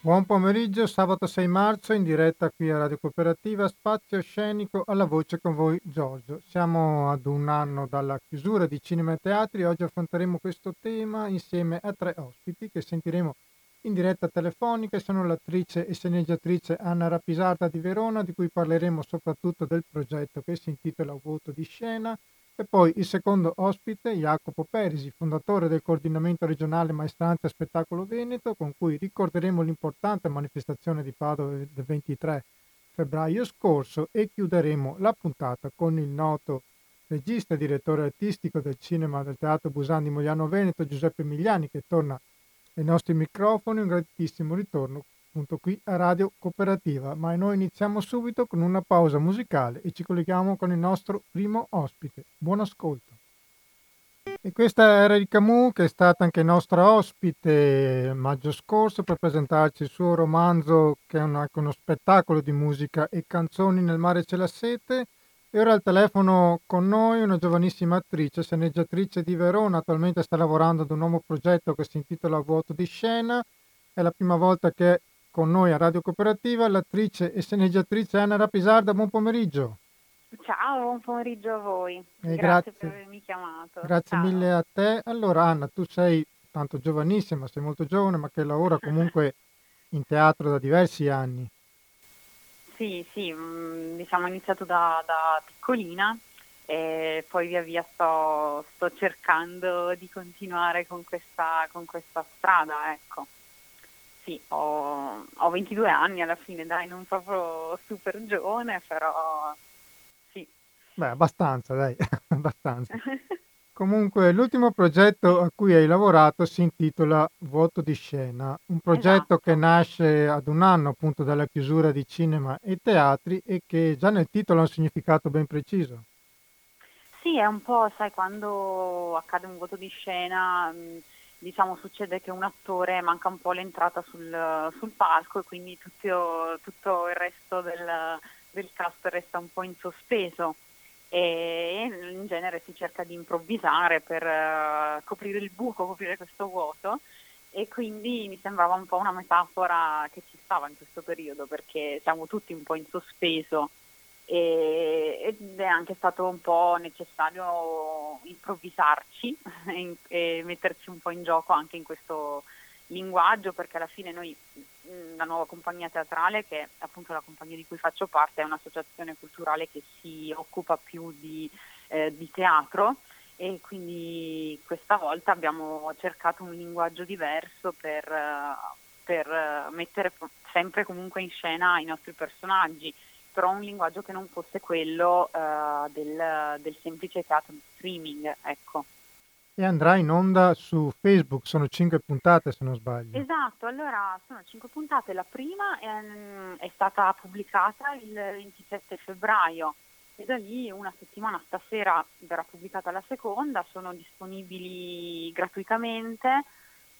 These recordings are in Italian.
Buon pomeriggio, sabato 6 marzo in diretta qui a Radio Cooperativa, spazio scenico alla voce con voi Giorgio. Siamo ad un anno dalla chiusura di cinema e teatri, oggi affronteremo questo tema insieme a tre ospiti che sentiremo in diretta telefonica, sono l'attrice e sceneggiatrice Anna Rapisarda di Verona, di cui parleremo soprattutto del progetto che si intitola Voto di scena, e poi il secondo ospite, Jacopo Perisi, fondatore del coordinamento regionale Maestranza Spettacolo Veneto, con cui ricorderemo l'importante manifestazione di Padova del 23 febbraio scorso e chiuderemo la puntata con il noto regista e direttore artistico del cinema del Teatro Busan di Mogliano Veneto, Giuseppe Migliani, che torna ai nostri microfoni. Un gratissimo ritorno appunto qui a Radio Cooperativa. Ma noi iniziamo subito con una pausa musicale e ci colleghiamo con il nostro primo ospite. Buon ascolto. E questa era il Camus che è stata anche nostra ospite maggio scorso per presentarci il suo romanzo che è un, uno spettacolo di musica e canzoni nel mare c'è la sete. E ora al telefono con noi una giovanissima attrice, sceneggiatrice di Verona, attualmente sta lavorando ad un nuovo progetto che si intitola Vuoto di scena. È la prima volta che con noi a Radio Cooperativa l'attrice e sceneggiatrice Anna Rapisarda. Buon pomeriggio. Ciao, buon pomeriggio a voi. Grazie, grazie, per avermi chiamato. Grazie Ciao. mille a te. Allora Anna, tu sei tanto giovanissima, sei molto giovane, ma che lavora comunque in teatro da diversi anni. Sì, sì, mm, diciamo ho iniziato da, da piccolina e poi via via sto, sto cercando di continuare con questa, con questa strada, ecco. Sì, ho, ho 22 anni alla fine, dai, non proprio super giovane, però sì. Beh, abbastanza, dai, abbastanza. Comunque, l'ultimo progetto a cui hai lavorato si intitola Vuoto di scena, un progetto Esatto. che nasce ad un anno appunto dalla chiusura di cinema e teatri e che già nel titolo ha un significato ben preciso. Sì, è un po', sai, quando accade un voto di scena, mh, diciamo, succede che un attore manca un po' l'entrata sul, sul palco e quindi tutto, tutto il resto del, del cast resta un po' in sospeso. E in genere si cerca di improvvisare per eh, coprire il buco, coprire questo vuoto. E quindi mi sembrava un po' una metafora che ci stava in questo periodo perché siamo tutti un po' in sospeso ed è anche stato un po' necessario improvvisarci e, e metterci un po' in gioco anche in questo linguaggio perché alla fine noi mh, la nuova compagnia teatrale che è appunto la compagnia di cui faccio parte è un'associazione culturale che si occupa più di, eh, di teatro. E quindi questa volta abbiamo cercato un linguaggio diverso per, eh, per eh, mettere sempre comunque in scena i nostri personaggi però un linguaggio che non fosse quello eh, del, del semplice teatro di streaming, ecco. E andrà in onda su Facebook, sono cinque puntate se non sbaglio. Esatto, allora sono cinque puntate, la prima è, è stata pubblicata il 27 febbraio e da lì una settimana stasera verrà pubblicata la seconda, sono disponibili gratuitamente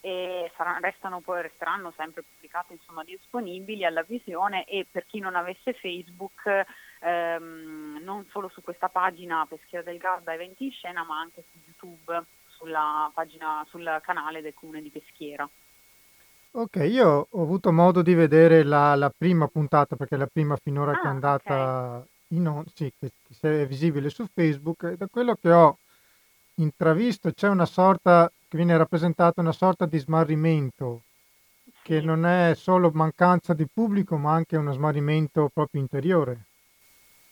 e sarà- restano poi resteranno sempre pubblicate insomma disponibili alla visione e per chi non avesse Facebook ehm, non solo su questa pagina Peschiera del Garda Eventi in Scena ma anche su YouTube sulla pagina sul canale del comune di Peschiera. Ok, io ho avuto modo di vedere la, la prima puntata perché è la prima finora che è Ah, andata in onda, sì, che, che è visibile su Facebook e da quello che ho intravisto c'è una sorta, che viene rappresentata una sorta di smarrimento che non è solo mancanza di pubblico ma anche uno smarrimento proprio interiore.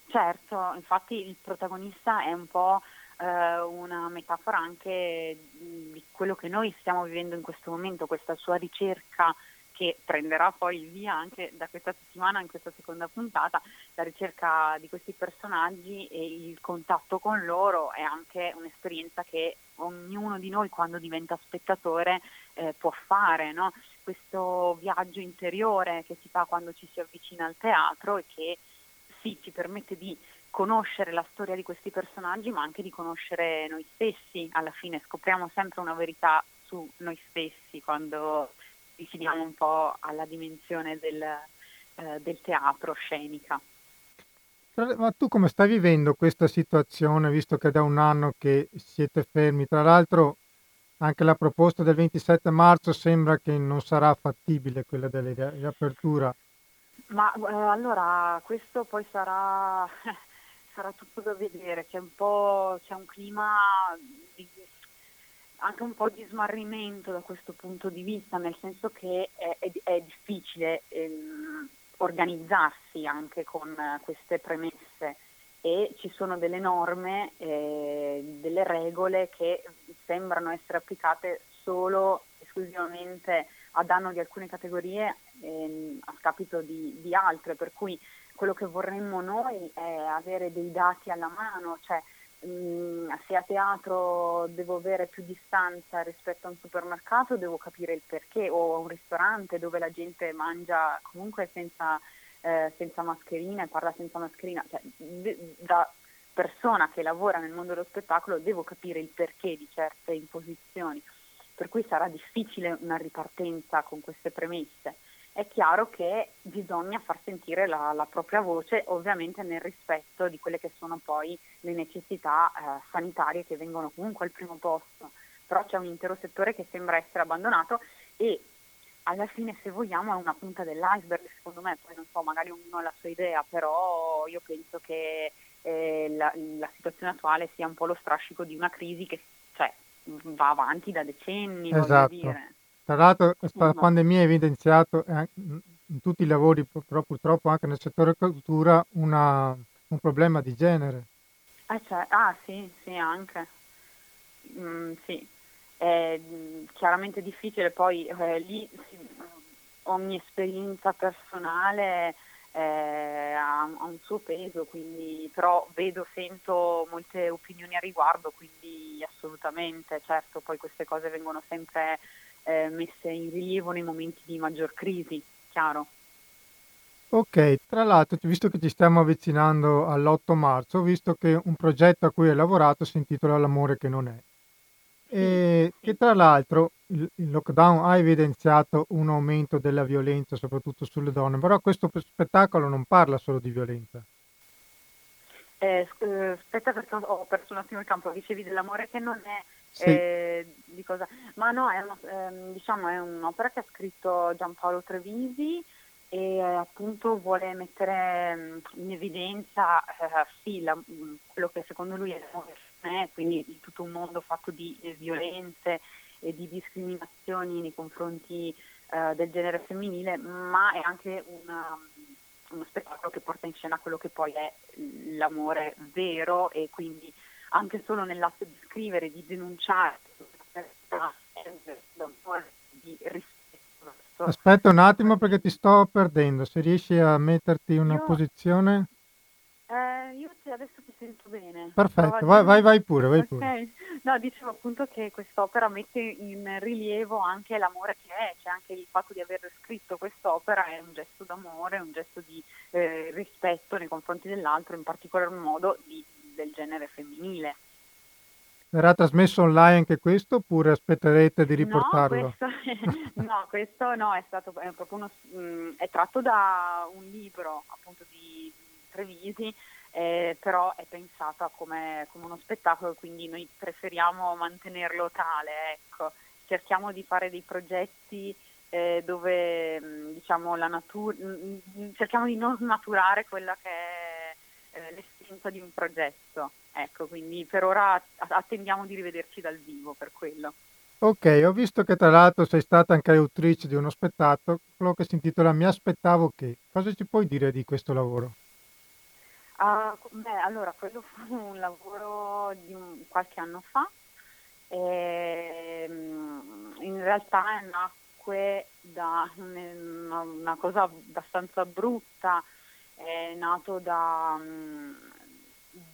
Certo, infatti il protagonista è un po' eh, una metafora anche di quello che noi stiamo vivendo in questo momento, questa sua ricerca che prenderà poi il via anche da questa settimana in questa seconda puntata, la ricerca di questi personaggi e il contatto con loro è anche un'esperienza che ognuno di noi quando diventa spettatore eh, può fare, no? questo viaggio interiore che si fa quando ci si avvicina al teatro e che sì, ci permette di conoscere la storia di questi personaggi, ma anche di conoscere noi stessi. Alla fine scopriamo sempre una verità su noi stessi quando ci fidiamo un po' alla dimensione del, eh, del teatro scenica. Ma tu come stai vivendo questa situazione, visto che è da un anno che siete fermi? Tra l'altro anche la proposta del 27 marzo sembra che non sarà fattibile quella della riapertura. Ma eh, allora questo poi sarà, sarà tutto da vedere, c'è un po' c'è un clima di, anche un po' di smarrimento da questo punto di vista, nel senso che è, è, è difficile ehm, organizzarsi anche con queste premesse. E ci sono delle norme, eh, delle regole che sembrano essere applicate solo esclusivamente a danno di alcune categorie ehm, a scapito di, di, altre, per cui quello che vorremmo noi è avere dei dati alla mano, cioè se a teatro devo avere più distanza rispetto a un supermercato devo capire il perché, o a un ristorante dove la gente mangia comunque senza eh, senza mascherina e parla senza mascherina, cioè, da persona che lavora nel mondo dello spettacolo devo capire il perché di certe imposizioni, per cui sarà difficile una ripartenza con queste premesse. È chiaro che bisogna far sentire la, la propria voce, ovviamente nel rispetto di quelle che sono poi le necessità eh, sanitarie che vengono comunque al primo posto, però c'è un intero settore che sembra essere abbandonato e alla fine se vogliamo è una punta dell'iceberg secondo me, poi non so, magari ognuno ha la sua idea, però io penso che eh, la, la, situazione attuale sia un po' lo strascico di una crisi che cioè, va avanti da decenni, esatto. Tra l'altro questa mm. pandemia ha evidenziato eh, in tutti i lavori, però purtroppo anche nel settore cultura, una, un problema di genere. Eh, cioè, ah sì, sì, anche. Mm, sì, è chiaramente difficile, poi eh, lì ogni esperienza personale eh, ha, ha, un suo peso, quindi, però vedo, sento molte opinioni a riguardo, quindi assolutamente, certo, poi queste cose vengono sempre eh, messe in rilievo nei momenti di maggior crisi, chiaro. Ok, tra l'altro, visto che ci stiamo avvicinando all'8 marzo, ho visto che un progetto a cui hai lavorato si intitola L'amore che non è. E che tra l'altro il, il lockdown ha evidenziato un aumento della violenza, soprattutto sulle donne, però questo spettacolo non parla solo di violenza. Eh, eh, aspetta perché ho perso un attimo il campo, dicevi dell'amore che non è sì. eh, di cosa... Ma no, è, una, eh, diciamo, è un'opera che ha scritto Giampaolo Trevisi e appunto vuole mettere mm, in evidenza eh, sì, la, mm, quello che secondo lui è me, quindi tutto un mondo fatto di eh, violenze e di discriminazioni nei confronti eh, del genere femminile, ma è anche una, uno spettacolo che porta in scena quello che poi è l'amore vero e quindi anche solo nell'atto di scrivere, di denunciare, di rispetto. Aspetta un attimo perché ti sto perdendo, se riesci a metterti in una Io... posizione... Eh, io adesso ti sento bene. Perfetto, vai, vai, vai pure, vai pure. Okay. No, dicevo appunto che quest'opera mette in rilievo anche l'amore che è, cioè anche il fatto di aver scritto quest'opera è un gesto d'amore, un gesto di eh, rispetto nei confronti dell'altro, in particolar modo di, del genere femminile. Verrà trasmesso online anche questo oppure aspetterete di riportarlo? No, questo, no, questo no, è, stato, è, uno, mm, è tratto da un libro appunto di Trevisi, eh, però è pensata come, come, uno spettacolo, quindi noi preferiamo mantenerlo tale, ecco. cerchiamo di fare dei progetti eh, dove mm, diciamo, la natura, mm, cerchiamo di non snaturare quella che è eh, l'essenza di un progetto, ecco, quindi per ora attendiamo di rivederci dal vivo per quello. Ok, ho visto che tra l'altro sei stata anche autrice di uno spettacolo che si intitola Mi aspettavo che. Cosa ci puoi dire di questo lavoro? Ah, beh, allora, quello fu un lavoro di un, qualche anno fa. E, mm, in realtà nacque da una, una cosa abbastanza brutta, è nato da, mm,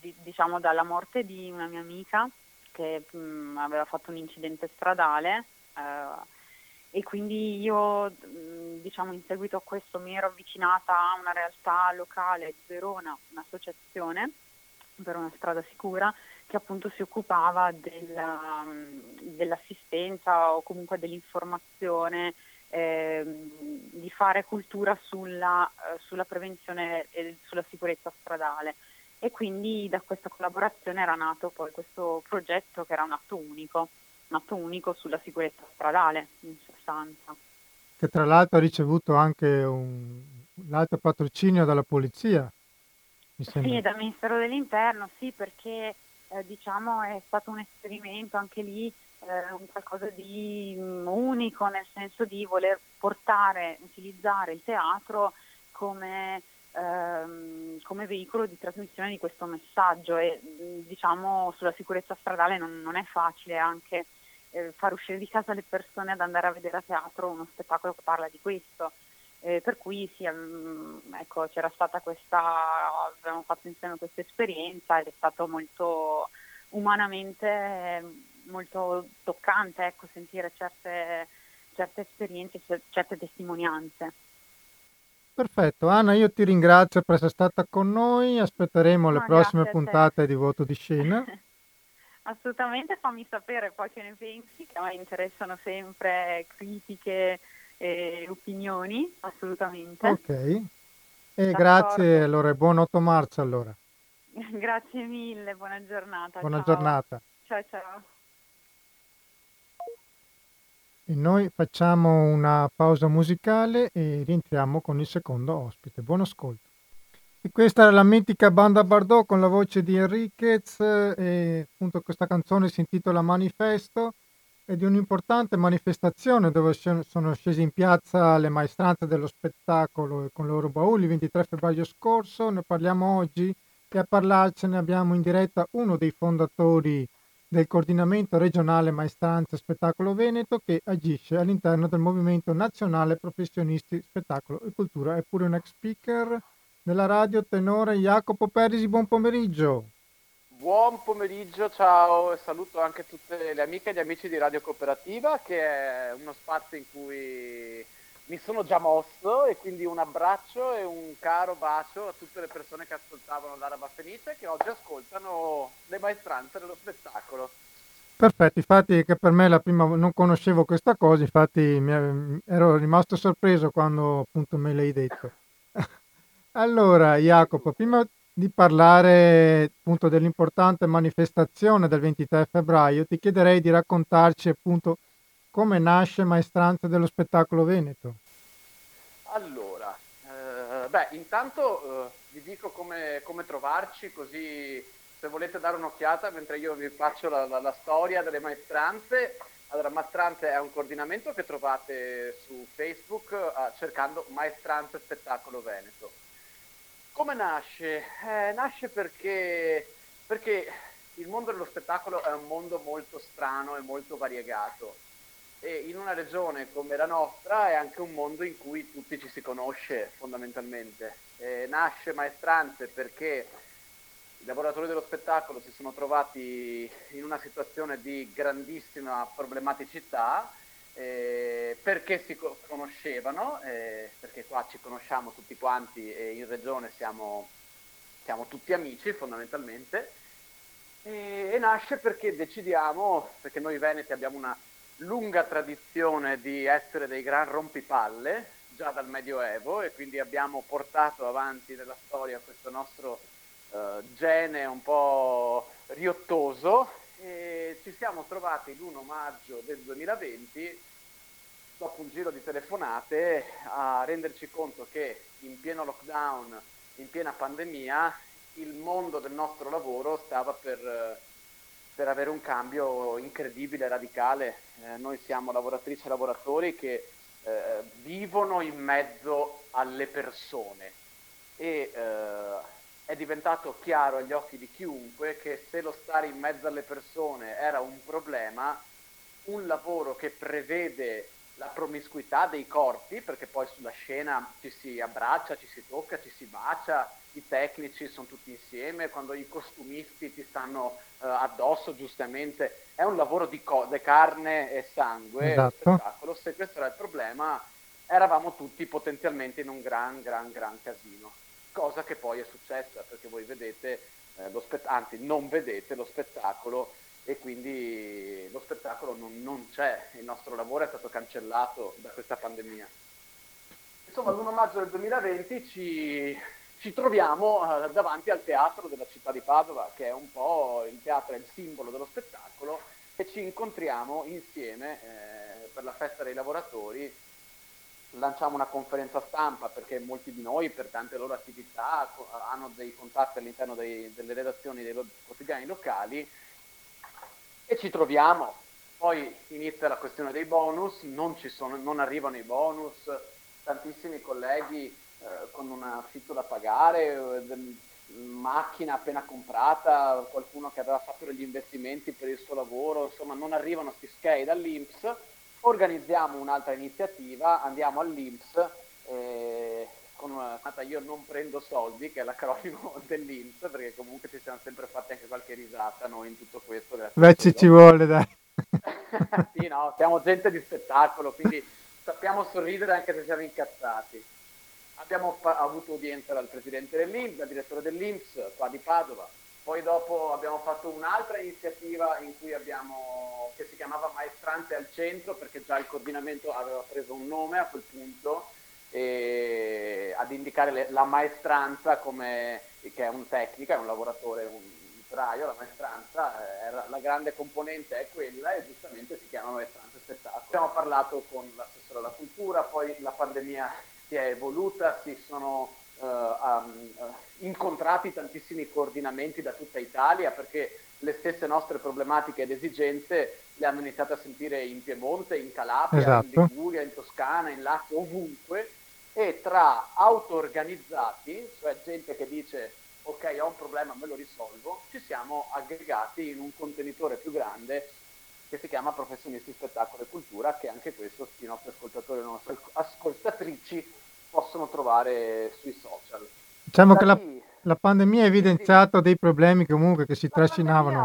di, diciamo, dalla morte di una mia amica che mh, mm, aveva fatto un incidente stradale. Eh, e quindi io diciamo in seguito a questo mi ero avvicinata a una realtà locale di Verona, un'associazione per una strada sicura che appunto si occupava della, dell'assistenza o comunque dell'informazione eh, di fare cultura sulla, eh, sulla prevenzione e sulla sicurezza stradale e quindi da questa collaborazione era nato poi questo progetto che era un atto unico un atto unico sulla sicurezza stradale, in sostanza. Che tra l'altro ha ricevuto anche un, l'altro patrocinio dalla polizia. Mi Sì, dal Ministero dell'Interno, sì, perché eh, diciamo è stato un esperimento anche lì, eh, un qualcosa di um, unico, nel senso di voler portare, utilizzare il teatro come ehm, come veicolo di trasmissione di questo messaggio e diciamo sulla sicurezza stradale non, non è facile anche eh, far uscire di casa le persone ad andare a vedere a teatro uno spettacolo che parla di questo. Eh, per cui sì, um, ecco, c'era stata questa, abbiamo fatto insieme questa esperienza ed è stato molto umanamente molto toccante ecco, sentire certe, certe esperienze, certe testimonianze. Perfetto, Anna, io ti ringrazio per essere stata con noi, aspetteremo le prossime grazie a te. puntate di Voto di Scena. Assolutamente, fammi sapere poi che ne pensi, che a me interessano sempre critiche e opinioni, assolutamente. Ok, e D'accordo. grazie allora, e buon 8 marzo allora, Grazie mille, buona giornata. buona ciao. giornata. Ciao ciao. E noi facciamo una pausa musicale e rientriamo con il secondo ospite. Buon ascolto. E questa era la mitica banda Bardot con la voce di Enriquez e appunto questa canzone si intitola Manifesto è di un'importante manifestazione dove sono scesi in piazza le maestranze dello spettacolo e con i loro bauli il 23 febbraio scorso. Ne parliamo oggi e a parlarcene abbiamo in diretta uno dei fondatori del coordinamento regionale Maestranze Spettacolo Veneto che agisce all'interno del Movimento Nazionale Professionisti Spettacolo e Cultura. È pure un ex speaker della radio tenore Jacopo Perisi. Buon pomeriggio. Buon pomeriggio, ciao e saluto anche tutte le amiche e gli amici di Radio Cooperativa che è uno spazio in cui mi sono già mosso e quindi un abbraccio e un caro bacio a tutte le persone che ascoltavano l'Araba Fenice e che oggi ascoltano le maestranze dello spettacolo. Perfetto, infatti che per me la prima non conoscevo questa cosa, infatti mi- ero rimasto sorpreso quando appunto me l'hai detto. Allora, Jacopo, prima di parlare appunto dell'importante manifestazione del 23 febbraio, ti chiederei di raccontarci appunto come nasce Maestranze dello Spettacolo Veneto. Allora, eh, beh, intanto eh, vi dico come, come trovarci, così se volete dare un'occhiata mentre io vi faccio la, la- la storia delle maestranze. Allora, Maestranze è un coordinamento che trovate su Facebook eh, cercando Maestranze Spettacolo Veneto. Come nasce? Eh, nasce perché, perché il mondo dello spettacolo è un mondo molto strano e molto variegato in una regione come la nostra è anche un mondo in cui tutti ci si conosce fondamentalmente. Eh, nasce Maestranze perché i lavoratori dello spettacolo si sono trovati in una situazione di grandissima problematicità eh, perché si co- conoscevano, eh, perché qua ci conosciamo tutti quanti e in regione siamo, siamo tutti amici fondamentalmente. E, e nasce perché decidiamo, perché noi veneti abbiamo una lunga tradizione di essere dei gran rompipalle già dal Medioevo e quindi abbiamo portato avanti nella storia questo nostro eh, gene un po' riottoso e ci siamo trovati l'1 maggio del 2020 dopo un giro di telefonate a renderci conto che in pieno lockdown, in piena pandemia, il mondo del nostro lavoro stava per, eh, per avere un cambio incredibile, radicale. Eh, noi siamo lavoratrici e lavoratori che eh, vivono in mezzo alle persone e eh, è diventato chiaro agli occhi di chiunque che se lo stare in mezzo alle persone era un problema, un lavoro che prevede la promiscuità dei corpi, perché poi sulla scena ci si abbraccia, ci si tocca, ci si bacia, i tecnici sono tutti insieme, quando i costumisti ti stanno eh, addosso giustamente, è un lavoro di, co- di carne e sangue, lo Esatto. spettacolo, se questo era il problema eravamo tutti potenzialmente in un gran, gran, gran casino, cosa che poi è successa, perché voi vedete, eh, lo spett- anzi non vedete lo spettacolo e quindi lo spettacolo non, non c'è, il nostro lavoro è stato cancellato da questa pandemia. Insomma, l'1 maggio del 2020 ci, ci troviamo eh, davanti al teatro della città di Padova, che è un po' il teatro, è il simbolo dello spettacolo, e ci incontriamo insieme eh, per la festa dei lavoratori lanciamo una conferenza stampa perché molti di noi per tante loro attività hanno dei contatti all'interno dei, delle redazioni dei quotidiani locali e ci troviamo. Poi inizia la questione dei bonus, non, sono, non arrivano i bonus, tantissimi colleghi eh, con un affitto da pagare, eh, macchina appena comprata, qualcuno che aveva fatto degli investimenti per il suo lavoro, insomma non arrivano questi schei dall'Inps organizziamo un'altra iniziativa, andiamo all'Inps eh, con una io non prendo soldi, che è l'acronimo dell'Inps, perché comunque ci siamo sempre fatti anche qualche risata noi in tutto questo. Beh, ci, ci vuole, dai. sì, no, siamo gente di spettacolo, quindi sappiamo sorridere anche se siamo incazzati. Abbiamo avuto udienza dal presidente dell'Inps, dal direttore dell'Inps, qua di Padova, poi dopo abbiamo fatto un'altra iniziativa in cui abbiamo, che si chiamava Maestrante al Centro, perché già il coordinamento aveva preso un nome a quel punto, e ad indicare le, la maestranza come, che è un tecnico, è un lavoratore, un operaio, la maestranza, era, la grande componente è quella e giustamente si chiama maestranza spettacolo. Abbiamo parlato con l'assessore alla cultura, poi la pandemia si è evoluta, si sono uh, um, incontrati tantissimi coordinamenti da tutta Italia perché le stesse nostre problematiche ed esigenze le hanno iniziate a sentire in Piemonte, in Calabria, esatto. in Liguria, in Toscana, in Lazio, ovunque e tra auto-organizzati, cioè gente che dice ok ho un problema, me lo risolvo, ci siamo aggregati in un contenitore più grande che si chiama Professionisti Spettacolo e Cultura, che anche questo i nostri ascoltatori e le nostre ascoltatrici possono trovare sui social. Diciamo da che la, la, pandemia ha evidenziato dei problemi comunque che si trascinavano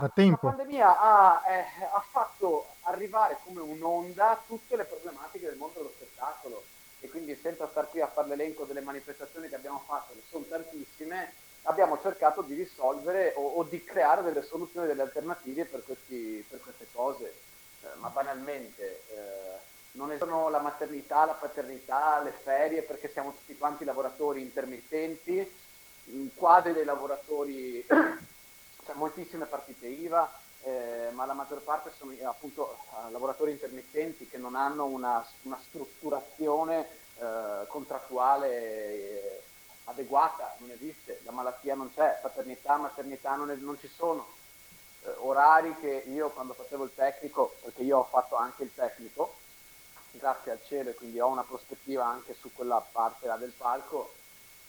da tempo. La pandemia ha, eh, ha fatto arrivare come un'onda tutte le problematiche del mondo dello spettacolo e quindi senza star qui a fare l'elenco delle manifestazioni che abbiamo fatto, che sono tantissime, abbiamo cercato di risolvere o, o di creare delle soluzioni, delle alternative per, questi, per queste cose. Eh, ma banalmente, eh, non esistono la maternità, la paternità, le ferie perché siamo tutti quanti lavoratori intermittenti, quadri dei lavoratori, c'è moltissime partite IVA, eh, ma la maggior parte sono appunto eh, lavoratori intermittenti che non hanno una, una strutturazione eh, contrattuale eh, adeguata, non esiste, la malattia non c'è, paternità, maternità non, è, non ci sono, eh, orari che io quando facevo il tecnico, perché io ho fatto anche il tecnico, grazie al cielo e quindi ho una prospettiva anche su quella parte del palco,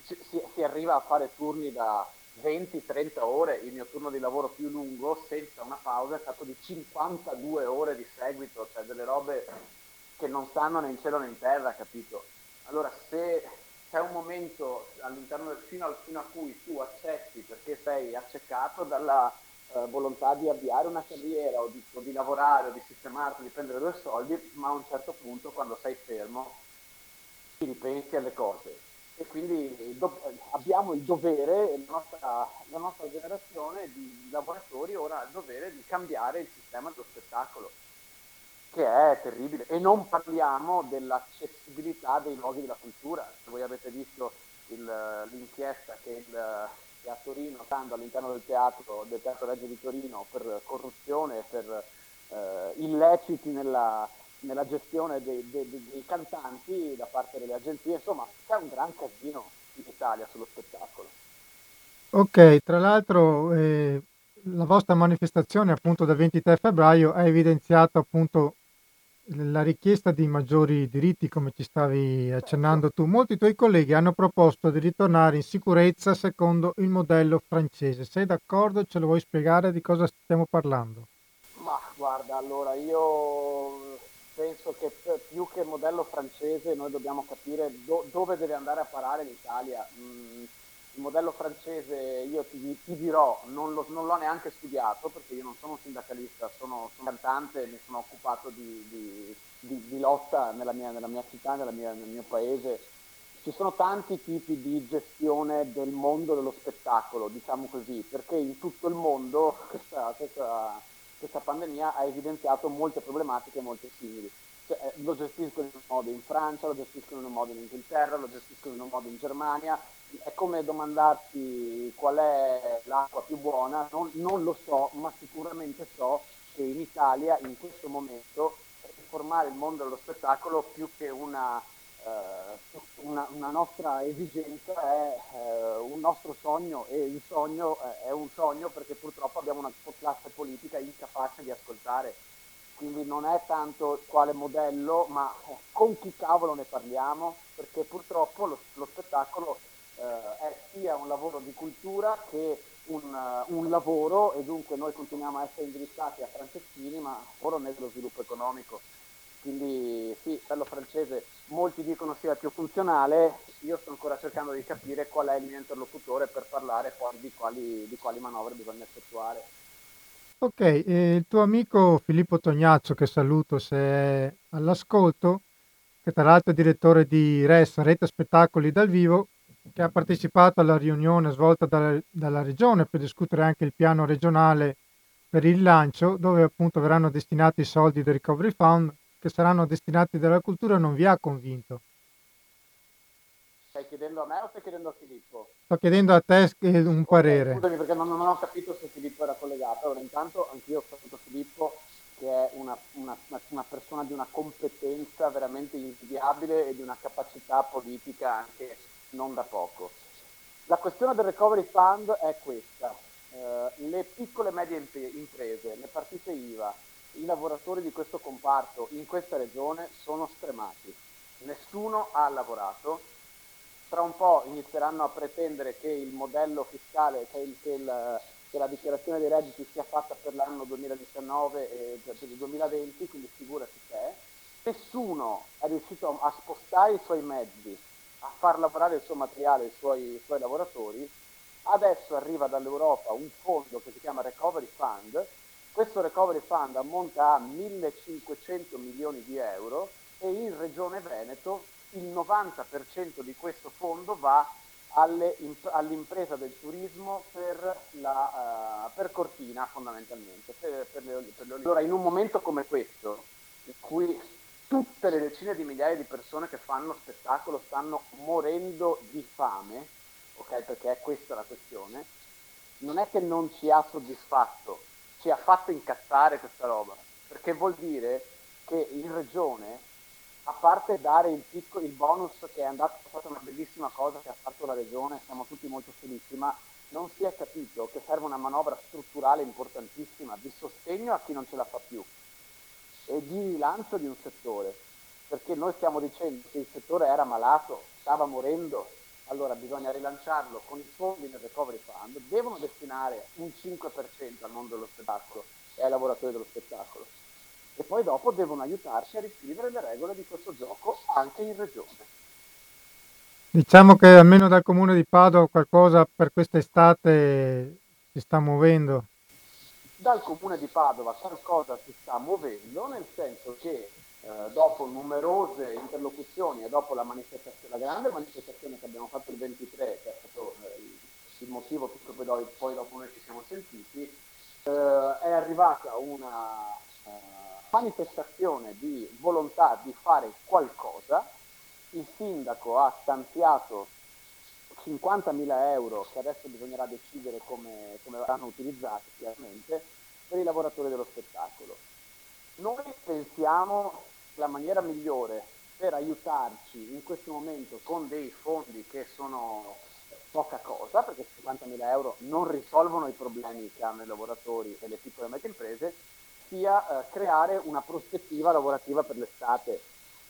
si, si, arriva a fare turni da 20-30 ore, il mio turno di lavoro più lungo senza una pausa è stato di 52 ore di seguito, cioè delle robe che non stanno né in cielo né in terra, capito? Allora se c'è un momento all'interno del, fino, al, fino a cui tu accetti perché sei accecato dalla eh, volontà di avviare una carriera o di, o di lavorare o di sistemarti, di prendere due soldi, ma a un certo punto quando sei fermo ti ripensi alle cose. E quindi do, abbiamo il dovere, la nostra, la nostra generazione di lavoratori ora ha il dovere di cambiare il sistema dello spettacolo, che è terribile. E non parliamo dell'accessibilità dei luoghi della cultura. Se voi avete visto il, l'inchiesta che il a Torino, stando all'interno del teatro, del teatro Reggio di Torino per corruzione, per eh, illeciti nella, nella gestione dei, dei, dei, cantanti da parte delle agenzie, insomma c'è un gran casino in Italia sullo spettacolo. Ok, tra l'altro eh, la vostra manifestazione appunto del 23 febbraio ha evidenziato appunto la richiesta di maggiori diritti, come ci stavi accennando tu, molti tuoi colleghi hanno proposto di ritornare in sicurezza secondo il modello francese. Sei d'accordo? Ce lo vuoi spiegare di cosa stiamo parlando? Ma guarda, allora io penso che più che modello francese noi dobbiamo capire do- dove deve andare a parare l'Italia. Mm, il modello francese io ti, ti dirò, non, lo, non, l'ho neanche studiato perché io non sono un sindacalista, sono, sono cantante e mi sono occupato di, di, di, di lotta nella mia, nella mia città, mia, nel mio paese. Ci sono tanti tipi di gestione del mondo dello spettacolo, diciamo così, perché in tutto il mondo questa, questa, questa pandemia ha evidenziato molte problematiche molto simili. Cioè, eh, lo gestiscono in un modo in Francia, lo gestiscono in un modo in Inghilterra, lo gestiscono in un modo in Germania, è come domandarsi qual è l'acqua più buona, non, non lo so, ma sicuramente so che in Italia in questo momento riformare il mondo dello spettacolo più che una, eh, una, una nostra esigenza è eh, un nostro sogno e il sogno è un sogno perché purtroppo abbiamo una classe politica incapace di ascoltare. Quindi non è tanto quale modello, ma con chi cavolo ne parliamo, perché purtroppo lo, lo spettacolo eh, è sia un lavoro di cultura che un, uh, un, lavoro e dunque noi continuiamo a essere indirizzati a Franceschini, ma ora nello sviluppo economico. Quindi sì, quello francese molti dicono sia più funzionale, io sto ancora cercando di capire qual è il mio interlocutore per parlare poi di quali, di quali manovre bisogna effettuare. Ok, e il tuo amico Filippo Tognazzo, che saluto se è all'ascolto, che tra l'altro è direttore di RES, Rete Spettacoli dal Vivo, che ha partecipato alla riunione svolta dalla, dalla Regione per discutere anche il piano regionale per il lancio, dove appunto verranno destinati i soldi del Recovery Fund, che saranno destinati dalla cultura, non vi ha convinto. Stai chiedendo a me o stai chiedendo a Filippo? Sto chiedendo a te un parere. Okay, scusami perché non, non, ho capito se Filippo era collegato. Allora, intanto anch'io ho saputo Filippo che è una, una, una, persona di una competenza veramente invidiabile e di una capacità politica anche non da poco. La questione del recovery fund è questa. Eh, le piccole e medie imprese, le partite IVA, i lavoratori di questo comparto in questa regione sono stremati. Nessuno ha lavorato, tra un po' inizieranno a pretendere che il modello fiscale, che, il, che, il, che la dichiarazione dei redditi sia fatta per l'anno 2019 e per il 2020, quindi figurati te. Nessuno è riuscito a spostare i suoi mezzi, a far lavorare il suo materiale, i suoi, i suoi lavoratori. Adesso arriva dall'Europa un fondo che si chiama Recovery Fund. Questo Recovery Fund ammonta a 1500 milioni di euro e in Regione Veneto il 90% di questo fondo va alle, all'impresa del turismo per, la, uh, per Cortina fondamentalmente. Per, per le, le... Allora in un momento come questo, in cui tutte le decine di migliaia di persone che fanno spettacolo stanno morendo di fame, ok? Perché è questa la questione, non è che non ci ha soddisfatto, ci ha fatto incazzare questa roba, perché vuol dire che in regione a parte dare il, picco, il bonus che è andato, è stata una bellissima cosa che ha fatto la regione, siamo tutti molto felici, ma non si è capito che serve una manovra strutturale importantissima di sostegno a chi non ce la fa più e di rilancio di un settore, perché noi stiamo dicendo che il settore era malato, stava morendo, allora bisogna rilanciarlo con i fondi del recovery fund, devono destinare un 5% al mondo dello spettacolo e ai lavoratori dello spettacolo e poi dopo devono aiutarci a riscrivere le regole di questo gioco anche in regione. Diciamo che almeno dal comune di Padova qualcosa per quest'estate si sta muovendo. Dal comune di Padova qualcosa si sta muovendo, nel senso che eh, dopo numerose interlocuzioni e dopo la, la, grande manifestazione che abbiamo fatto il 23, che è stato eh, il motivo per cui poi, poi dopo noi ci siamo sentiti, eh, è arrivata una eh, manifestazione di volontà di fare qualcosa, il sindaco ha stanziato 50.000 euro che adesso bisognerà decidere come, come verranno utilizzati chiaramente per i lavoratori dello spettacolo. Noi pensiamo che la maniera migliore per aiutarci in questo momento con dei fondi che sono poca cosa, perché 50.000 euro non risolvono i problemi che hanno i lavoratori e le piccole e medie imprese, sia eh, creare una prospettiva lavorativa per l'estate,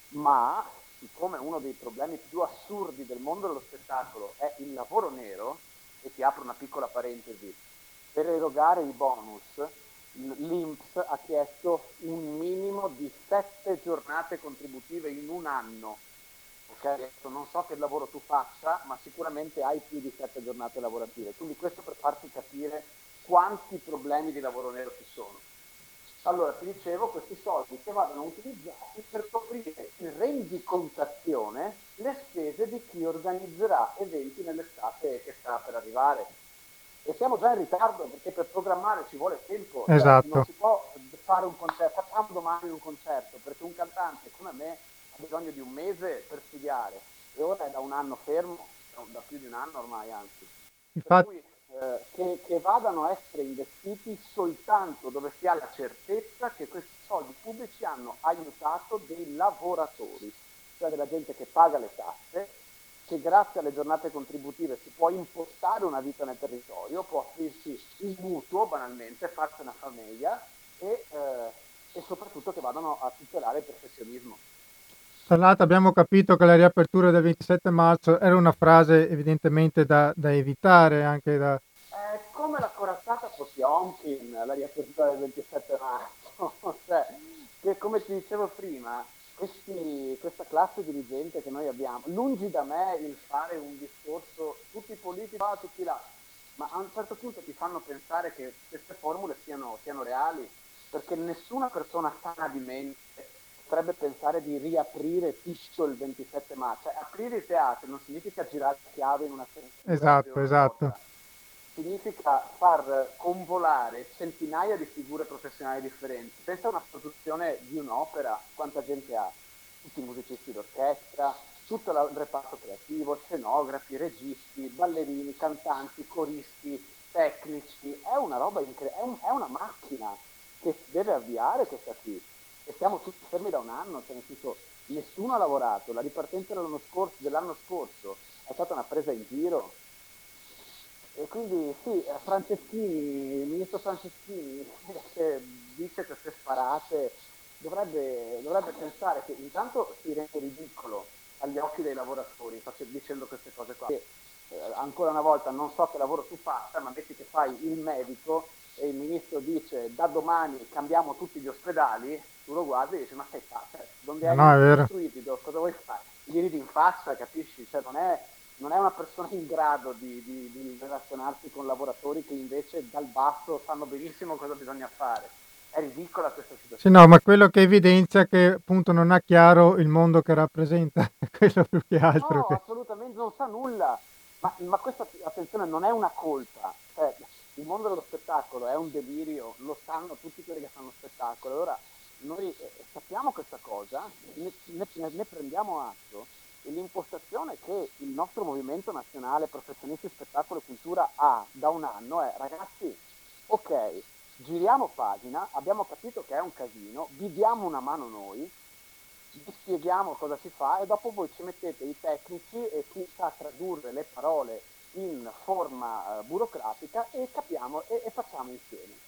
ma siccome uno dei problemi più assurdi del mondo dello spettacolo è il lavoro nero, e ti apro una piccola parentesi, per erogare i bonus l'INPS ha chiesto un minimo di sette giornate contributive in un anno. Okay? Non so che lavoro tu faccia, ma sicuramente hai più di sette giornate lavorative. Quindi questo per farti capire quanti problemi di lavoro nero ci sono. Allora ti dicevo questi soldi che vadano utilizzati per coprire in rendicontazione le spese di chi organizzerà eventi nell'estate che sta per arrivare. E siamo già in ritardo perché per programmare ci vuole tempo. Cioè, esatto. non si può fare un concerto, facciamo domani un concerto, perché un cantante come me ha bisogno di un mese per studiare e ora è da un anno fermo, da più di un anno ormai anzi. Infatti... Eh, che, che, vadano a essere investiti soltanto dove si ha la certezza che questi soldi pubblici hanno aiutato dei lavoratori, cioè della gente che paga le tasse, che grazie alle giornate contributive si può impostare una vita nel territorio, può aprirsi un mutuo banalmente, farsi una famiglia e, eh, e soprattutto che vadano a tutelare il professionismo. L'altro abbiamo capito che la riapertura del 27 marzo era una frase evidentemente da, da evitare anche da... Eh, come la corazzata Potionkin, la riapertura del 27 marzo, cioè, che come ti dicevo prima, questi, questa classe dirigente che noi abbiamo, lungi da me il fare un discorso, tutti i politici qua, tutti là, ma a un certo punto ti fanno pensare che queste formule siano, siano reali, perché nessuna persona sana di mente potrebbe pensare di riaprire Tiscio il 27 marzo. Cioè, aprire i teatri non significa girare chiave in una sentenza. Esatto, esatto. Significa far convolare centinaia di figure professionali differenti. Pensa a una produzione di un'opera, quanta gente ha? Tutti i musicisti d'orchestra, tutto il reparto creativo, scenografi, registi, ballerini, cantanti, coristi, tecnici. È una roba incredibile, è, un, è una macchina che deve avviare questa qui e siamo tutti fermi da un anno, cioè nel senso nessuno ha lavorato, la ripartenza dell'anno scorso, dell'anno scorso è stata una presa in giro. E quindi sì, eh, Franceschini, il ministro Franceschini, che dice queste sparate, dovrebbe, dovrebbe pensare che intanto si rende ridicolo agli occhi dei lavoratori dicendo queste cose qua. E, eh, ancora una volta non so che lavoro tu faccia, ma metti che fai il medico e il ministro dice da domani cambiamo tutti gli ospedali, tu lo guardi e dici ma sei fatto, cioè, dove hai no, costruito, cosa vuoi fare? Gli ridi in faccia, capisci? Cioè, non, è, non è una persona in grado di, di, di, relazionarsi con lavoratori che invece dal basso sanno benissimo cosa bisogna fare. È ridicola questa situazione. Sì, no, ma quello che evidenzia che appunto non ha chiaro il mondo che rappresenta, quello più che altro. No, che... assolutamente non sa nulla. Ma, ma, questa, attenzione, non è una colpa. Cioè, il mondo dello spettacolo è un delirio, lo sanno tutti quelli che fanno spettacolo. Allora, noi eh, sappiamo questa cosa, ne, ne, ne prendiamo atto e l'impostazione che il nostro movimento nazionale professionisti spettacolo e cultura ha da un anno è ragazzi, ok, giriamo pagina, abbiamo capito che è un casino, vi diamo una mano noi, vi spieghiamo cosa si fa e dopo voi ci mettete i tecnici e chi sa tradurre le parole in forma uh, burocratica e capiamo e, e facciamo insieme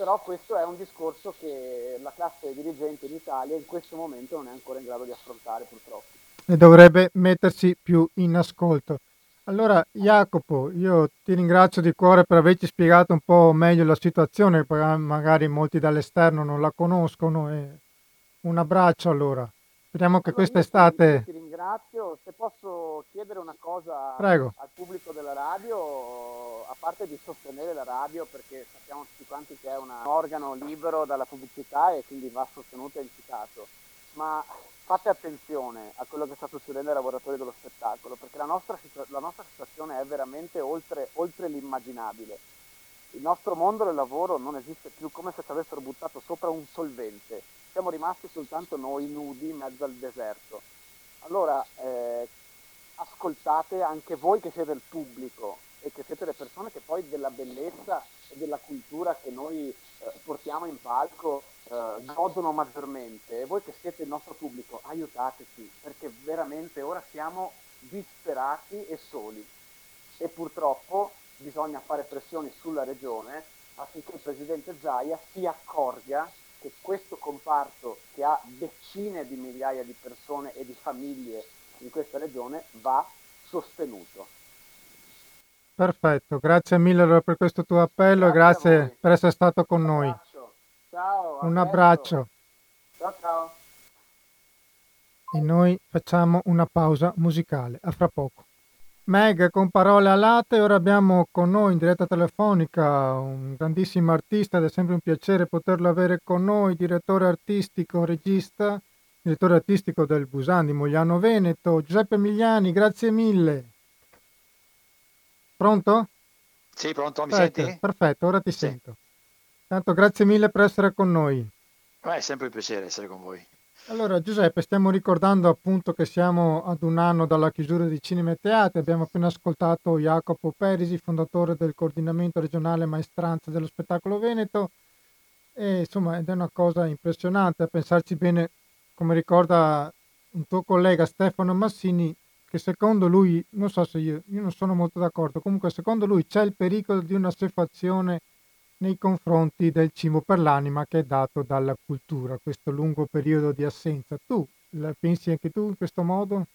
però questo è un discorso che la classe dirigente in Italia in questo momento non è ancora in grado di affrontare purtroppo. E dovrebbe mettersi più in ascolto. Allora Jacopo, io ti ringrazio di cuore per averci spiegato un po' meglio la situazione, perché magari molti dall'esterno non la conoscono. E un abbraccio allora. Speriamo che quest'estate... Ti ringrazio, se posso chiedere una cosa Prego. al pubblico della radio, a parte di sostenere la radio perché sappiamo tutti quanti che è un organo libero dalla pubblicità e quindi va sostenuto e incitato, ma fate attenzione a quello che sta succedendo ai lavoratori dello spettacolo perché la nostra, la nostra situazione è veramente oltre, oltre l'immaginabile. Il nostro mondo del lavoro non esiste più come se ci avessero buttato sopra un solvente siamo rimasti soltanto noi nudi in mezzo al deserto. Allora, eh, ascoltate anche voi che siete il pubblico e che siete le persone che poi della bellezza e della cultura che noi eh, portiamo in palco eh, godono maggiormente e voi che siete il nostro pubblico aiutateci perché veramente ora siamo disperati e soli e purtroppo bisogna fare pressioni sulla regione affinché il presidente Zaia si accorga che questo comparto che ha decine di migliaia di persone e di famiglie in questa regione va sostenuto. Perfetto, grazie mille per questo tuo appello e grazie per essere stato con noi. Ciao. Un abbraccio. Ciao ciao. E noi facciamo una pausa musicale. A fra poco. Meg con parole alate, ora abbiamo con noi in diretta telefonica un grandissimo artista ed è sempre un piacere poterlo avere con noi, direttore artistico, regista, direttore artistico del Busan di Mogliano Veneto, Giuseppe Migliani, grazie mille. Pronto? Sì, pronto, mi perfetto, senti? Perfetto, ora ti sì. sento. Tanto grazie mille per essere con noi. Beh, è sempre un piacere essere con voi. Allora Giuseppe, stiamo ricordando appunto che siamo ad un anno dalla chiusura di cinema e teatri, abbiamo appena ascoltato Jacopo Perisi, fondatore del coordinamento regionale maestranza dello spettacolo Veneto, e insomma ed è una cosa impressionante. A pensarci bene, come ricorda un tuo collega Stefano Massini, che secondo lui, non so se io, io non sono molto d'accordo, comunque secondo lui c'è il pericolo di una sefazione nei confronti del cibo per l'anima che è dato dalla cultura, questo lungo periodo di assenza. Tu la pensi anche tu in questo modo?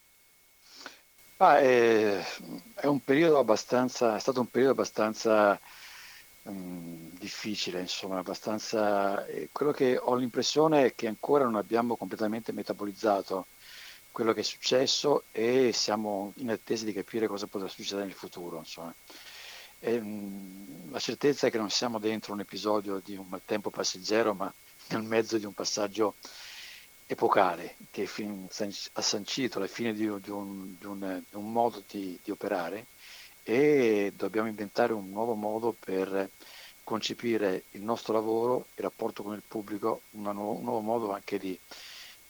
Ah, è, è, un periodo abbastanza, è stato un periodo abbastanza um, difficile, insomma, abbastanza... Eh, quello che ho l'impressione è che ancora non abbiamo completamente metabolizzato quello che è successo e siamo in attesa di capire cosa potrà succedere nel futuro. Insomma. E, mh, la certezza è che non siamo dentro un episodio di un maltempo passeggero, ma nel mezzo di un passaggio epocale che ha sancito la fine di, di, un, di, un, di un, modo di, operare e dobbiamo inventare un nuovo modo per concepire il nostro lavoro, il rapporto con il pubblico, nuovo, un nuovo modo anche di,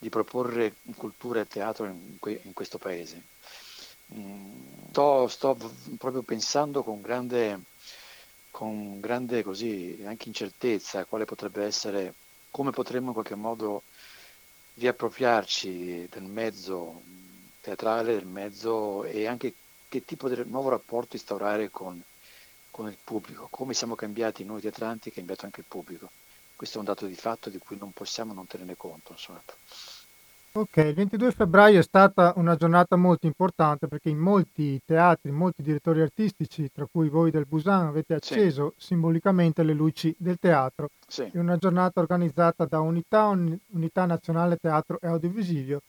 proporre cultura e teatro in, in questo paese. Sto, sto proprio pensando con grande, con grande così, anche incertezza quale potrebbe essere, come potremmo in qualche modo riappropriarci del mezzo teatrale, del mezzo e anche che tipo di nuovo rapporto instaurare con, con il pubblico, come siamo cambiati noi teatranti, è cambiato anche il pubblico. Questo è un dato di fatto di cui non possiamo non tenere conto. Insomma. Ok, il 22 febbraio è stata una giornata molto importante perché in molti teatri, in molti direttori artistici, tra cui voi del Busan, avete acceso sì. simbolicamente le luci del teatro. Sì. È una giornata organizzata da Unità, Unità Nazionale Teatro e Audiovisivo.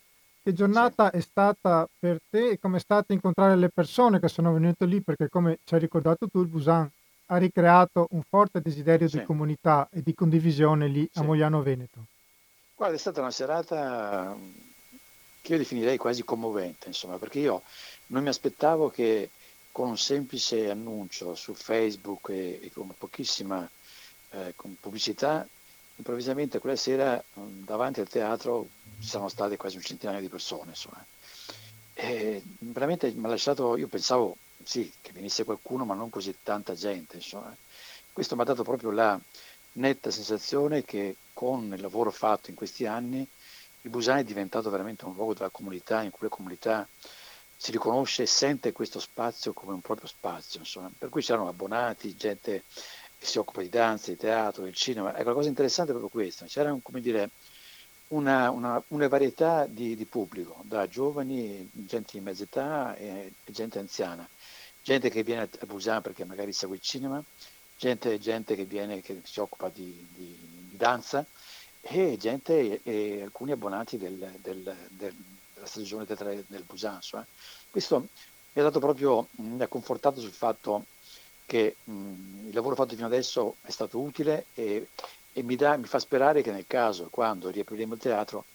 Che giornata sì. è stata per te e come è stato incontrare le persone che sono venute lì? Perché come ci hai ricordato tu, il Busan ha ricreato un forte desiderio di comunità e di condivisione lì a Mogliano Veneto. Guarda, è stata una serata che io definirei quasi commovente, insomma, perché io non mi aspettavo che con un semplice annuncio su Facebook e, e con pochissima eh, con pubblicità, improvvisamente quella sera davanti al teatro ci sono state quasi un centinaio di persone, insomma. E veramente mi ha lasciato, io pensavo sì, che venisse qualcuno, ma non così tanta gente, insomma. Questo mi ha dato proprio la netta sensazione che con il lavoro fatto in questi anni il Busan è diventato veramente un luogo della comunità in cui la comunità si riconosce e sente questo spazio come un proprio spazio, insomma. per cui c'erano abbonati, gente che si occupa di danza, di teatro, del cinema, ecco la cosa interessante è proprio questa, c'era come dire, una, una, una varietà di, di, pubblico, da giovani, gente di mezza età e, gente anziana, gente che viene a Busan perché magari segue il cinema, gente, gente che, viene, che si occupa di, di, di danza e gente e alcuni abbonati del, del, del, della stagione teatrale del Busan. Eh. Questo mi ha dato proprio, mi ha confortato sul fatto che mh, il lavoro fatto fino adesso è stato utile e, e mi, dà, mi, fa sperare che nel caso, quando riapriremo il teatro,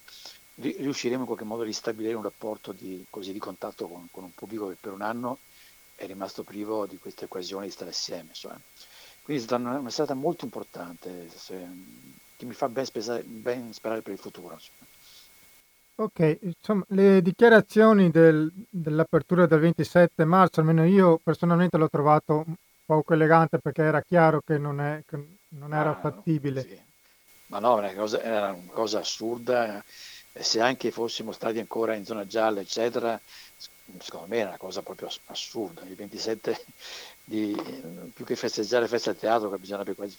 riusciremo in qualche modo a ristabilire un rapporto di, così, di contatto con, con, un pubblico che per un anno è rimasto privo di questa occasione di stare assieme. Insomma. Quindi è stata una, una serata molto importante se, che mi fa ben, spesare, ben, sperare per il futuro. Ok, insomma, le dichiarazioni del, dell'apertura del 27 marzo, almeno io personalmente l'ho trovato poco elegante perché era chiaro che non, è, che non era ah, fattibile. Sì. Ma no, era una, cosa, era una cosa assurda, se anche fossimo stati ancora in zona gialla, eccetera, secondo me era una cosa proprio assurda. Il 27 di, più che festeggiare festa al teatro, che bisognerebbe quasi,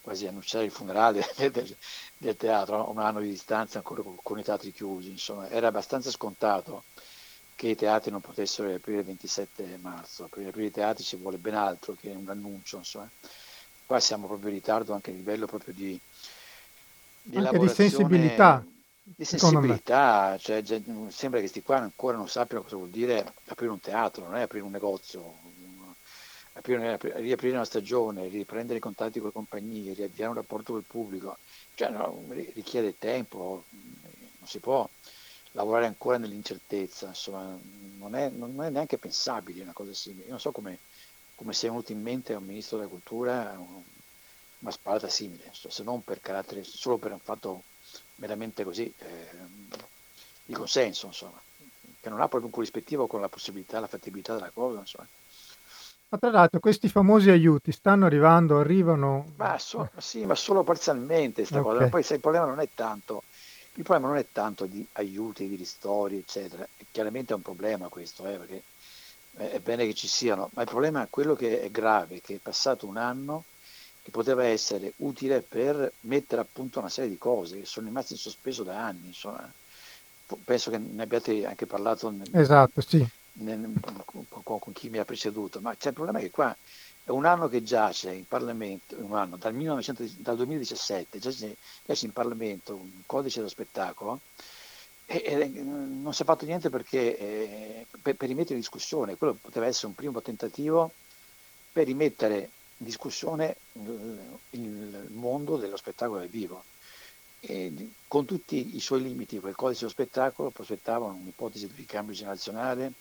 quasi annunciare il funerale del, del, teatro, un anno di distanza ancora con, con, i teatri chiusi, insomma, era abbastanza scontato che i teatri non potessero riaprire il 27 marzo, per riaprire i teatri ci vuole ben altro che un annuncio, insomma. Qua siamo proprio in ritardo anche a livello proprio di, di anche di sensibilità. Di sensibilità, cioè, sembra che questi qua ancora non sappiano cosa vuol dire aprire un teatro, non è aprire un negozio, aprire, riaprire una stagione, riprendere i contatti con le compagnie, riavviare un rapporto con il pubblico, cioè, no, richiede tempo, non si può lavorare ancora nell'incertezza, insomma, non è, non è neanche pensabile una cosa simile. Io non so come, come sia venuto in mente a un ministro della cultura una spalata simile, se non per carattere, solo per un fatto meramente così eh, di consenso, insomma, che non ha proprio un corrispettivo con la possibilità, la fattibilità della cosa, insomma. Ma tra l'altro questi famosi aiuti stanno arrivando, arrivano... Ma so, sì, ma solo parzialmente questa okay. cosa. Poi sai, il problema non è tanto, il problema non è tanto di aiuti, di ristori, eccetera. Chiaramente è un problema questo, eh, perché è bene che ci siano, ma il problema è quello che è grave, che è passato un anno che poteva essere utile per mettere a punto una serie di cose che sono rimaste in sospeso da anni. Insomma. Penso che ne abbiate anche parlato nel, esatto, sì. nel, con, con, chi mi ha preceduto, ma c'è il problema che qua è un anno che giace in Parlamento, un anno, dal, 1900, dal 2017, giace, giace in Parlamento un codice dello spettacolo e, e non si è fatto niente perché, eh, per, per rimettere in discussione, quello poteva essere un primo tentativo per rimettere discussione il mondo dello spettacolo dal vivo. E con tutti i suoi limiti, quel codice dello spettacolo prospettava un'ipotesi di ricambio generazionale,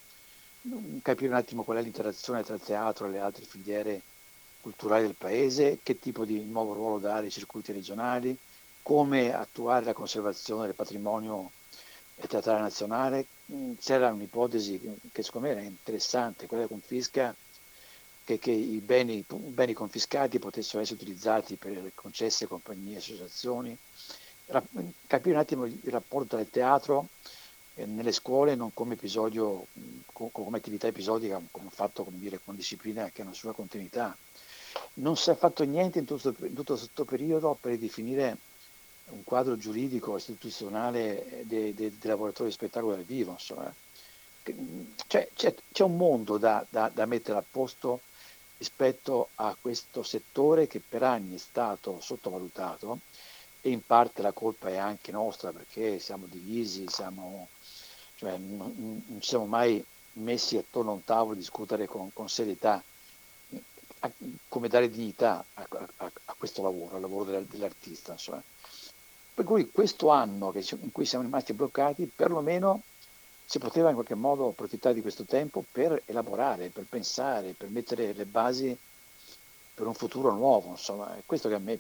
capire un attimo qual è l'interazione tra il teatro e le altre filiere culturali del paese, che tipo di nuovo ruolo dare ai circuiti regionali, come attuare la conservazione del patrimonio teatrale nazionale. C'era un'ipotesi che secondo me era interessante, quella della confisca che, che i beni, beni, confiscati potessero essere utilizzati per concesse compagnie e associazioni, capire un attimo il rapporto tra il teatro eh, nelle scuole non come episodio, come attività episodica, come fatto come dire, con disciplina che ha una sua continuità. Non si è fatto niente in tutto, in tutto questo periodo per definire un quadro giuridico istituzionale dei, dei, dei lavoratori di spettacolo dal vivo. Insomma. Cioè, c'è, c'è, un mondo da, da, da mettere a posto rispetto a questo settore che per anni è stato sottovalutato e in parte la colpa è anche nostra perché siamo divisi, siamo, cioè, non, non siamo mai messi attorno a un tavolo a discutere con, con serietà a, come dare dignità a, a, a, questo lavoro, al lavoro dell'artista. Insomma. Per cui questo anno in cui siamo rimasti bloccati, perlomeno si poteva in qualche modo approfittare di questo tempo per elaborare, per pensare, per mettere le basi per un futuro nuovo, insomma, è questo che a me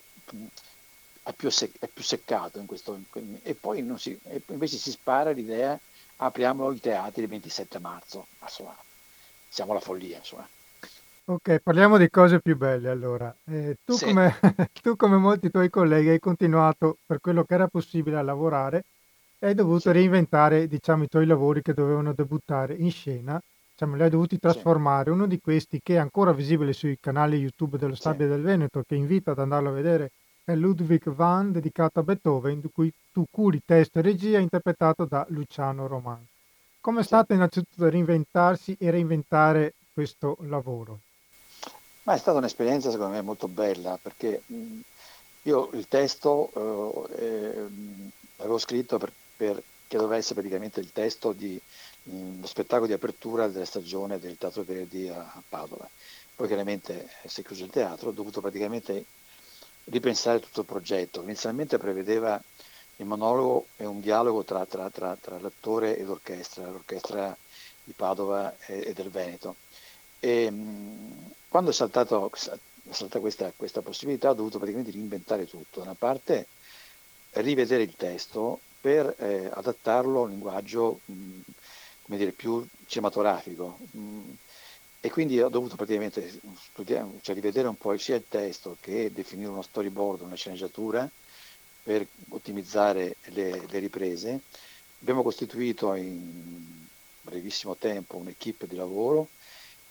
è più, sec- è più seccato in questo, e poi si, invece si spara l'idea apriamo i teatri il 27 marzo, insomma, siamo alla follia, insomma. Ok, parliamo di cose più belle allora. Eh, tu, sì. come, tu, come, molti tuoi colleghi, hai continuato per quello che era possibile a lavorare hai dovuto sì. reinventare diciamo, i tuoi lavori che dovevano debuttare in scena, diciamo, li hai dovuti trasformare. Sì. Uno di questi che è ancora visibile sui canali YouTube dello Stabile sì. del Veneto, che invito ad andarlo a vedere, è Ludwig van, dedicato a Beethoven, di cui tu curi testo e regia, interpretato da Luciano Roman. Come è stato innanzitutto reinventarsi e reinventare questo lavoro? Ma è stata un'esperienza secondo me molto bella perché io il testo eh, eh, l'avevo scritto per per, che doveva essere praticamente il testo di mh, lo spettacolo di apertura della stagione del Teatro Verdi a, Padova. Poi chiaramente eh, si è chiuso il teatro, ho dovuto praticamente ripensare tutto il progetto. Inizialmente prevedeva il monologo e un dialogo tra, tra, tra, tra l'attore e l'orchestra, l'orchestra di Padova e, e del Veneto. E, mh, quando è, saltato, saltata questa, questa possibilità ho dovuto praticamente reinventare tutto. Da una parte rivedere il testo per eh, adattarlo a un linguaggio mh, come dire, più cinematografico. Mh, e quindi ho dovuto praticamente studiare, cioè rivedere un po' sia il testo che definire uno storyboard, una sceneggiatura per ottimizzare le, le riprese. Abbiamo costituito in brevissimo tempo un'equipe di lavoro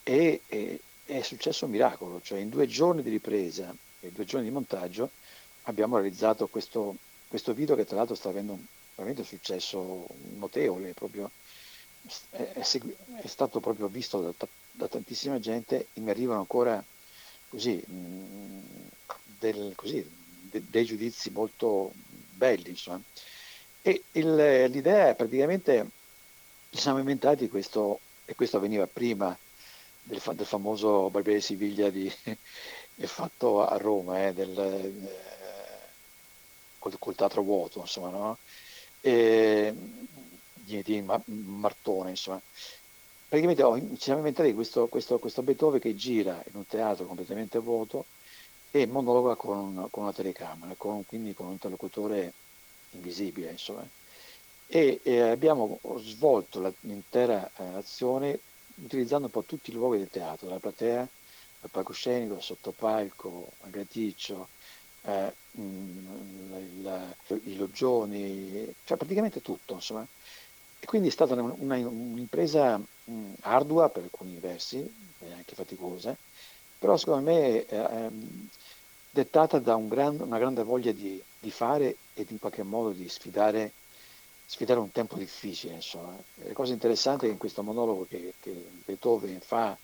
e, e è successo un miracolo, cioè in due giorni di ripresa e due giorni di montaggio abbiamo realizzato questo, questo video che tra l'altro sta avendo un veramente un successo notevole, proprio, è, è, è, stato proprio visto da, da, tantissima gente e mi arrivano ancora così, mh, del, così de, dei giudizi molto belli. Insomma. E il, l'idea è praticamente, ci siamo inventati questo, e questo avveniva prima del, del famoso Barbiere Siviglia di, fatto a Roma, eh, del, eh, col, col, teatro vuoto, insomma, no? Eh, di, di, Martone, insomma. Praticamente oh, ci siamo inventati questo, questo, questo, Beethoven che gira in un teatro completamente vuoto e monologa con, con una telecamera, con, quindi con un interlocutore invisibile, insomma. E, e abbiamo svolto la, l'intera eh, azione utilizzando un po' tutti i luoghi del teatro, la platea, il palcoscenico, il sottopalco, il graticcio, eh, i loggioni, cioè praticamente tutto, insomma. E quindi è stata una, un'impresa ardua per alcuni versi, e anche faticosa, però secondo me eh, dettata da un gran, una grande voglia di, di, fare e in qualche modo di sfidare, sfidare un tempo difficile. Insomma. La cosa interessante è che in questo monologo che, che Beethoven fa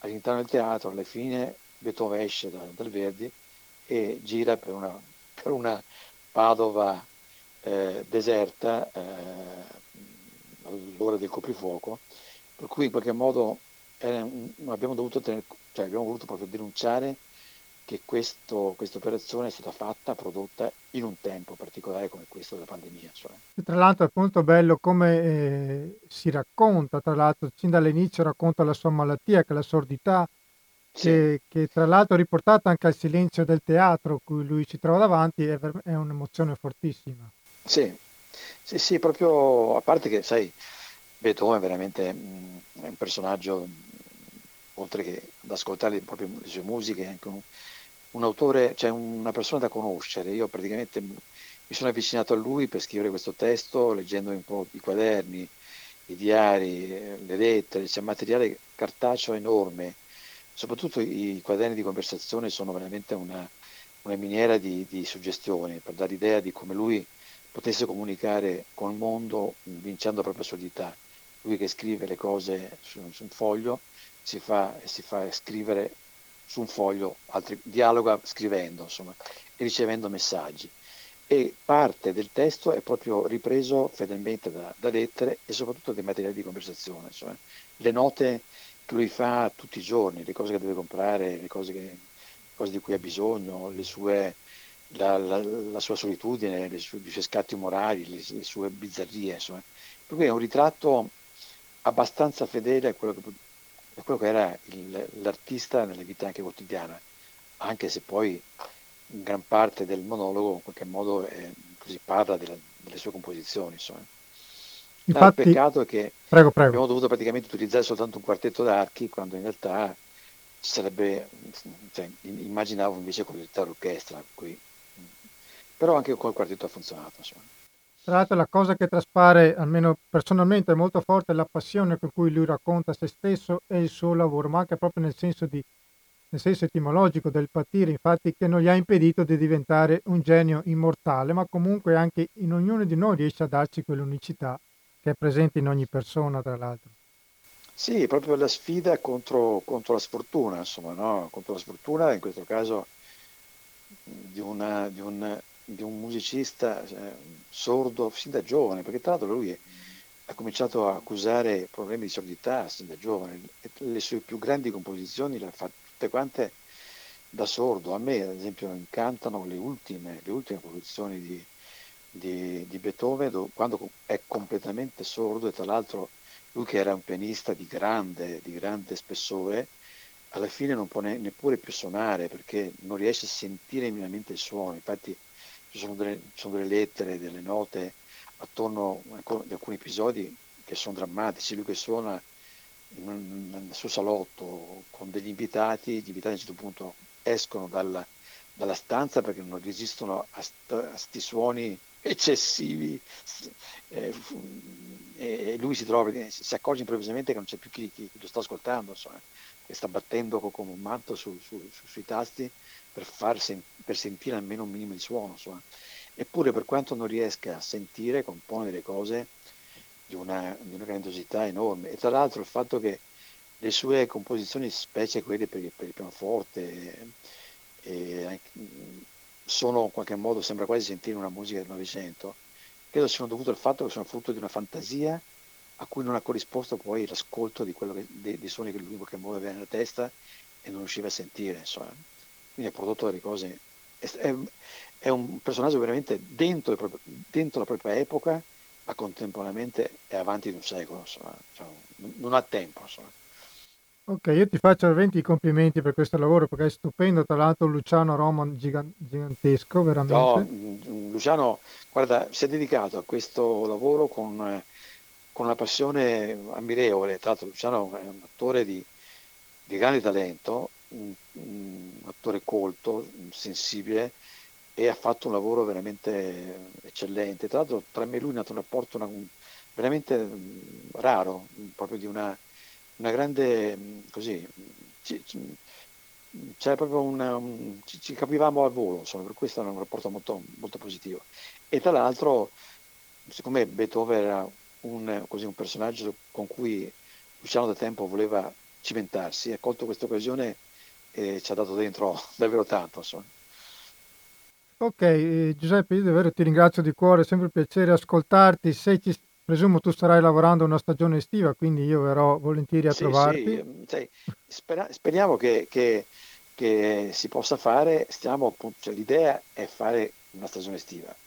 all'interno del teatro, alla fine Beethoven esce da, dal Verdi e gira per una, per una Padova eh, deserta eh, all'ora del coprifuoco, per cui in qualche modo eh, abbiamo, dovuto tener, cioè abbiamo voluto proprio denunciare che questa operazione è stata fatta, prodotta in un tempo particolare come questo della pandemia. Cioè. Tra l'altro è appunto bello come eh, si racconta, tra l'altro sin dall'inizio racconta la sua malattia, che è la sordità. Che, che, tra l'altro è riportata anche al silenzio del teatro cui lui si trova davanti, è, è un'emozione fortissima. Sì. sì, sì, proprio a parte che, sai, Beethoven è veramente mh, è un personaggio, oltre che ad ascoltare proprio le sue musiche, è anche un, un autore, cioè una persona da conoscere. Io praticamente mi sono avvicinato a lui per scrivere questo testo, leggendo un po' i quaderni, i diari, le lettere, c'è materiale cartaceo enorme. Soprattutto i quaderni di conversazione sono veramente una, una miniera di, di suggestioni per dare idea di come lui potesse comunicare col mondo vincendo la propria solidità. Lui che scrive le cose su, su un foglio si fa, si fa scrivere su un foglio, altri, dialoga scrivendo insomma, e ricevendo messaggi. E parte del testo è proprio ripreso fedelmente da, da lettere e soprattutto dai materiali di conversazione, insomma. le note che lui fa tutti i giorni, le cose che deve comprare, le cose, che, le cose di cui ha bisogno, sue, la, la, la, sua solitudine, sue, i suoi scatti umorali, le, le sue bizzarrie. Insomma. Per cui è un ritratto abbastanza fedele a quello che è quello che era il, l'artista nella vita anche quotidiana, anche se poi gran parte del monologo in qualche modo è, così parla della, delle sue composizioni. Insomma. Infatti, il peccato è che prego, prego. abbiamo dovuto praticamente utilizzare soltanto un quartetto d'archi quando in realtà sarebbe, cioè, immaginavo invece con l'orchestra, qui. però anche col quartetto ha funzionato. Insomma. Tra l'altro la cosa che traspare, almeno personalmente, è molto forte è la passione con cui lui racconta se stesso e il suo lavoro, ma anche proprio nel senso, di, nel senso etimologico del patire, infatti, che non gli ha impedito di diventare un genio immortale, ma comunque anche in ognuno di noi riesce a darci quell'unicità che è presente in ogni persona, tra l'altro. Sì, proprio la sfida contro, contro la sfortuna, insomma, no? contro la sfortuna, in questo caso di, una, di un di un musicista eh, sordo fin da giovane, perché tra l'altro lui ha cominciato a accusare problemi di sordità sin da giovane, le sue più grandi composizioni le ha fatte tutte quante da sordo. A me, ad esempio, incantano le ultime, le ultime composizioni di, di, di Beethoven, quando è completamente sordo, e tra l'altro lui che era un pianista di grande, di grande spessore, alla fine non può ne, neppure più suonare perché non riesce a sentire minimamente il suono. Infatti ci sono delle, sono delle lettere, delle note attorno ad alcuni episodi che sono drammatici, lui che suona nel suo salotto con degli invitati, gli invitati a un certo punto escono dalla, dalla stanza perché non resistono a questi suoni eccessivi eh, e lui si trova, si accorge improvvisamente che non c'è più chi, chi lo sta ascoltando, insomma, che sta battendo come un matto su, su, su, sui tasti per, far sen- per sentire almeno un minimo di suono. Insomma. Eppure per quanto non riesca a sentire, compone delle cose di una, di una grandiosità enorme. E tra l'altro il fatto che le sue composizioni, specie quelle per, per il pianoforte, eh, sono in qualche modo, sembra quasi sentire una musica del Novecento, credo siano dovute al fatto che sono frutto di una fantasia a cui non ha corrisposto poi l'ascolto di quello che, dei, dei suoni che lui in qualche modo aveva nella testa e non riusciva a sentire. Insomma quindi ha prodotto delle cose, è, è un personaggio veramente dentro, proprie, dentro, la propria epoca, ma contemporaneamente è avanti di un secolo, insomma, cioè, non ha tempo. Insomma. Ok, io ti faccio veramente i complimenti per questo lavoro perché è stupendo, tra l'altro Luciano Roma gigan- gigantesco, No, veramente. mm, Luciano, guarda, si è dedicato a questo lavoro con, con una passione ammirevole. Tra l'altro Luciano è un attore di, di grande talento, un, un attore colto, sensibile e ha fatto un lavoro veramente eccellente. Tra l'altro tra me e lui è nato un rapporto una- un- veramente mm, raro, proprio di una, una grande, mm, così, ci- ci- c'era proprio una, un- ci, ci capivamo al volo, insomma, per questo era un rapporto molto, molto positivo. E tra l'altro, secondo me Beethoven era un, così, un personaggio con cui Luciano da tempo voleva cimentarsi, ha colto questa occasione e ci ha dato dentro davvero tanto, insomma. Ok, eh, Giuseppe, io davvero ti ringrazio di cuore, è sempre un piacere ascoltarti. Se ci, presumo tu starai lavorando una stagione estiva, quindi io verrò volentieri a Sì, sì, trovarti. ehm, sai, spera- speriamo che, che- che si possa fare, stiamo appunto, cioè, l'idea è fare una stagione estiva,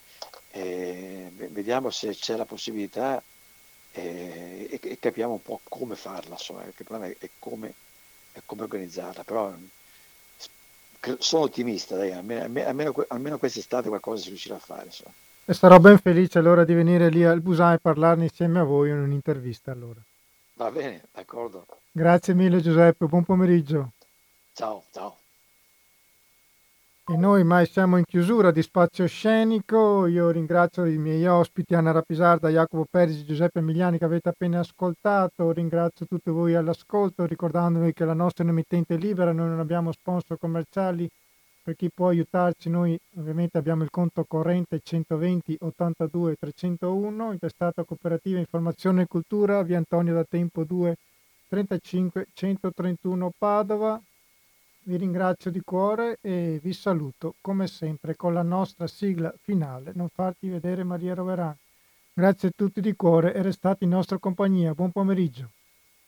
E ve- vediamo se c'è la possibilità eh, e, e capiamo un po' come farla, insomma, perché il problema è, come, è come organizzarla, però cre- sono ottimista, dai, almeno, almeno, almeno quest'estate qualcosa si riuscirà a fare, insomma. E sarò ben felice allora di venire lì al Busan e parlarne insieme a voi in un'intervista allora. Va bene, d'accordo. Grazie mille Giuseppe, buon pomeriggio. Ciao, ciao. E noi mai siamo in chiusura di spazio scenico. Io ringrazio i miei ospiti Anna Rapisarda, Jacopo Perisi, Giuseppe Emiliani che avete appena ascoltato. Ringrazio tutti voi all'ascolto, ricordandovi che la nostra è un'emittente libera, noi non abbiamo sponsor commerciali. Per chi può aiutarci, noi ovviamente abbiamo il conto corrente 120 82 301, intestato Cooperativa Informazione e Cultura, via Antonio da Tempo 2 35 131 Padova. Vi ringrazio di cuore e vi saluto come sempre con la nostra sigla finale, Non farti vedere Maria Roverani. Grazie a tutti di cuore e restate in nostra compagnia. Buon pomeriggio.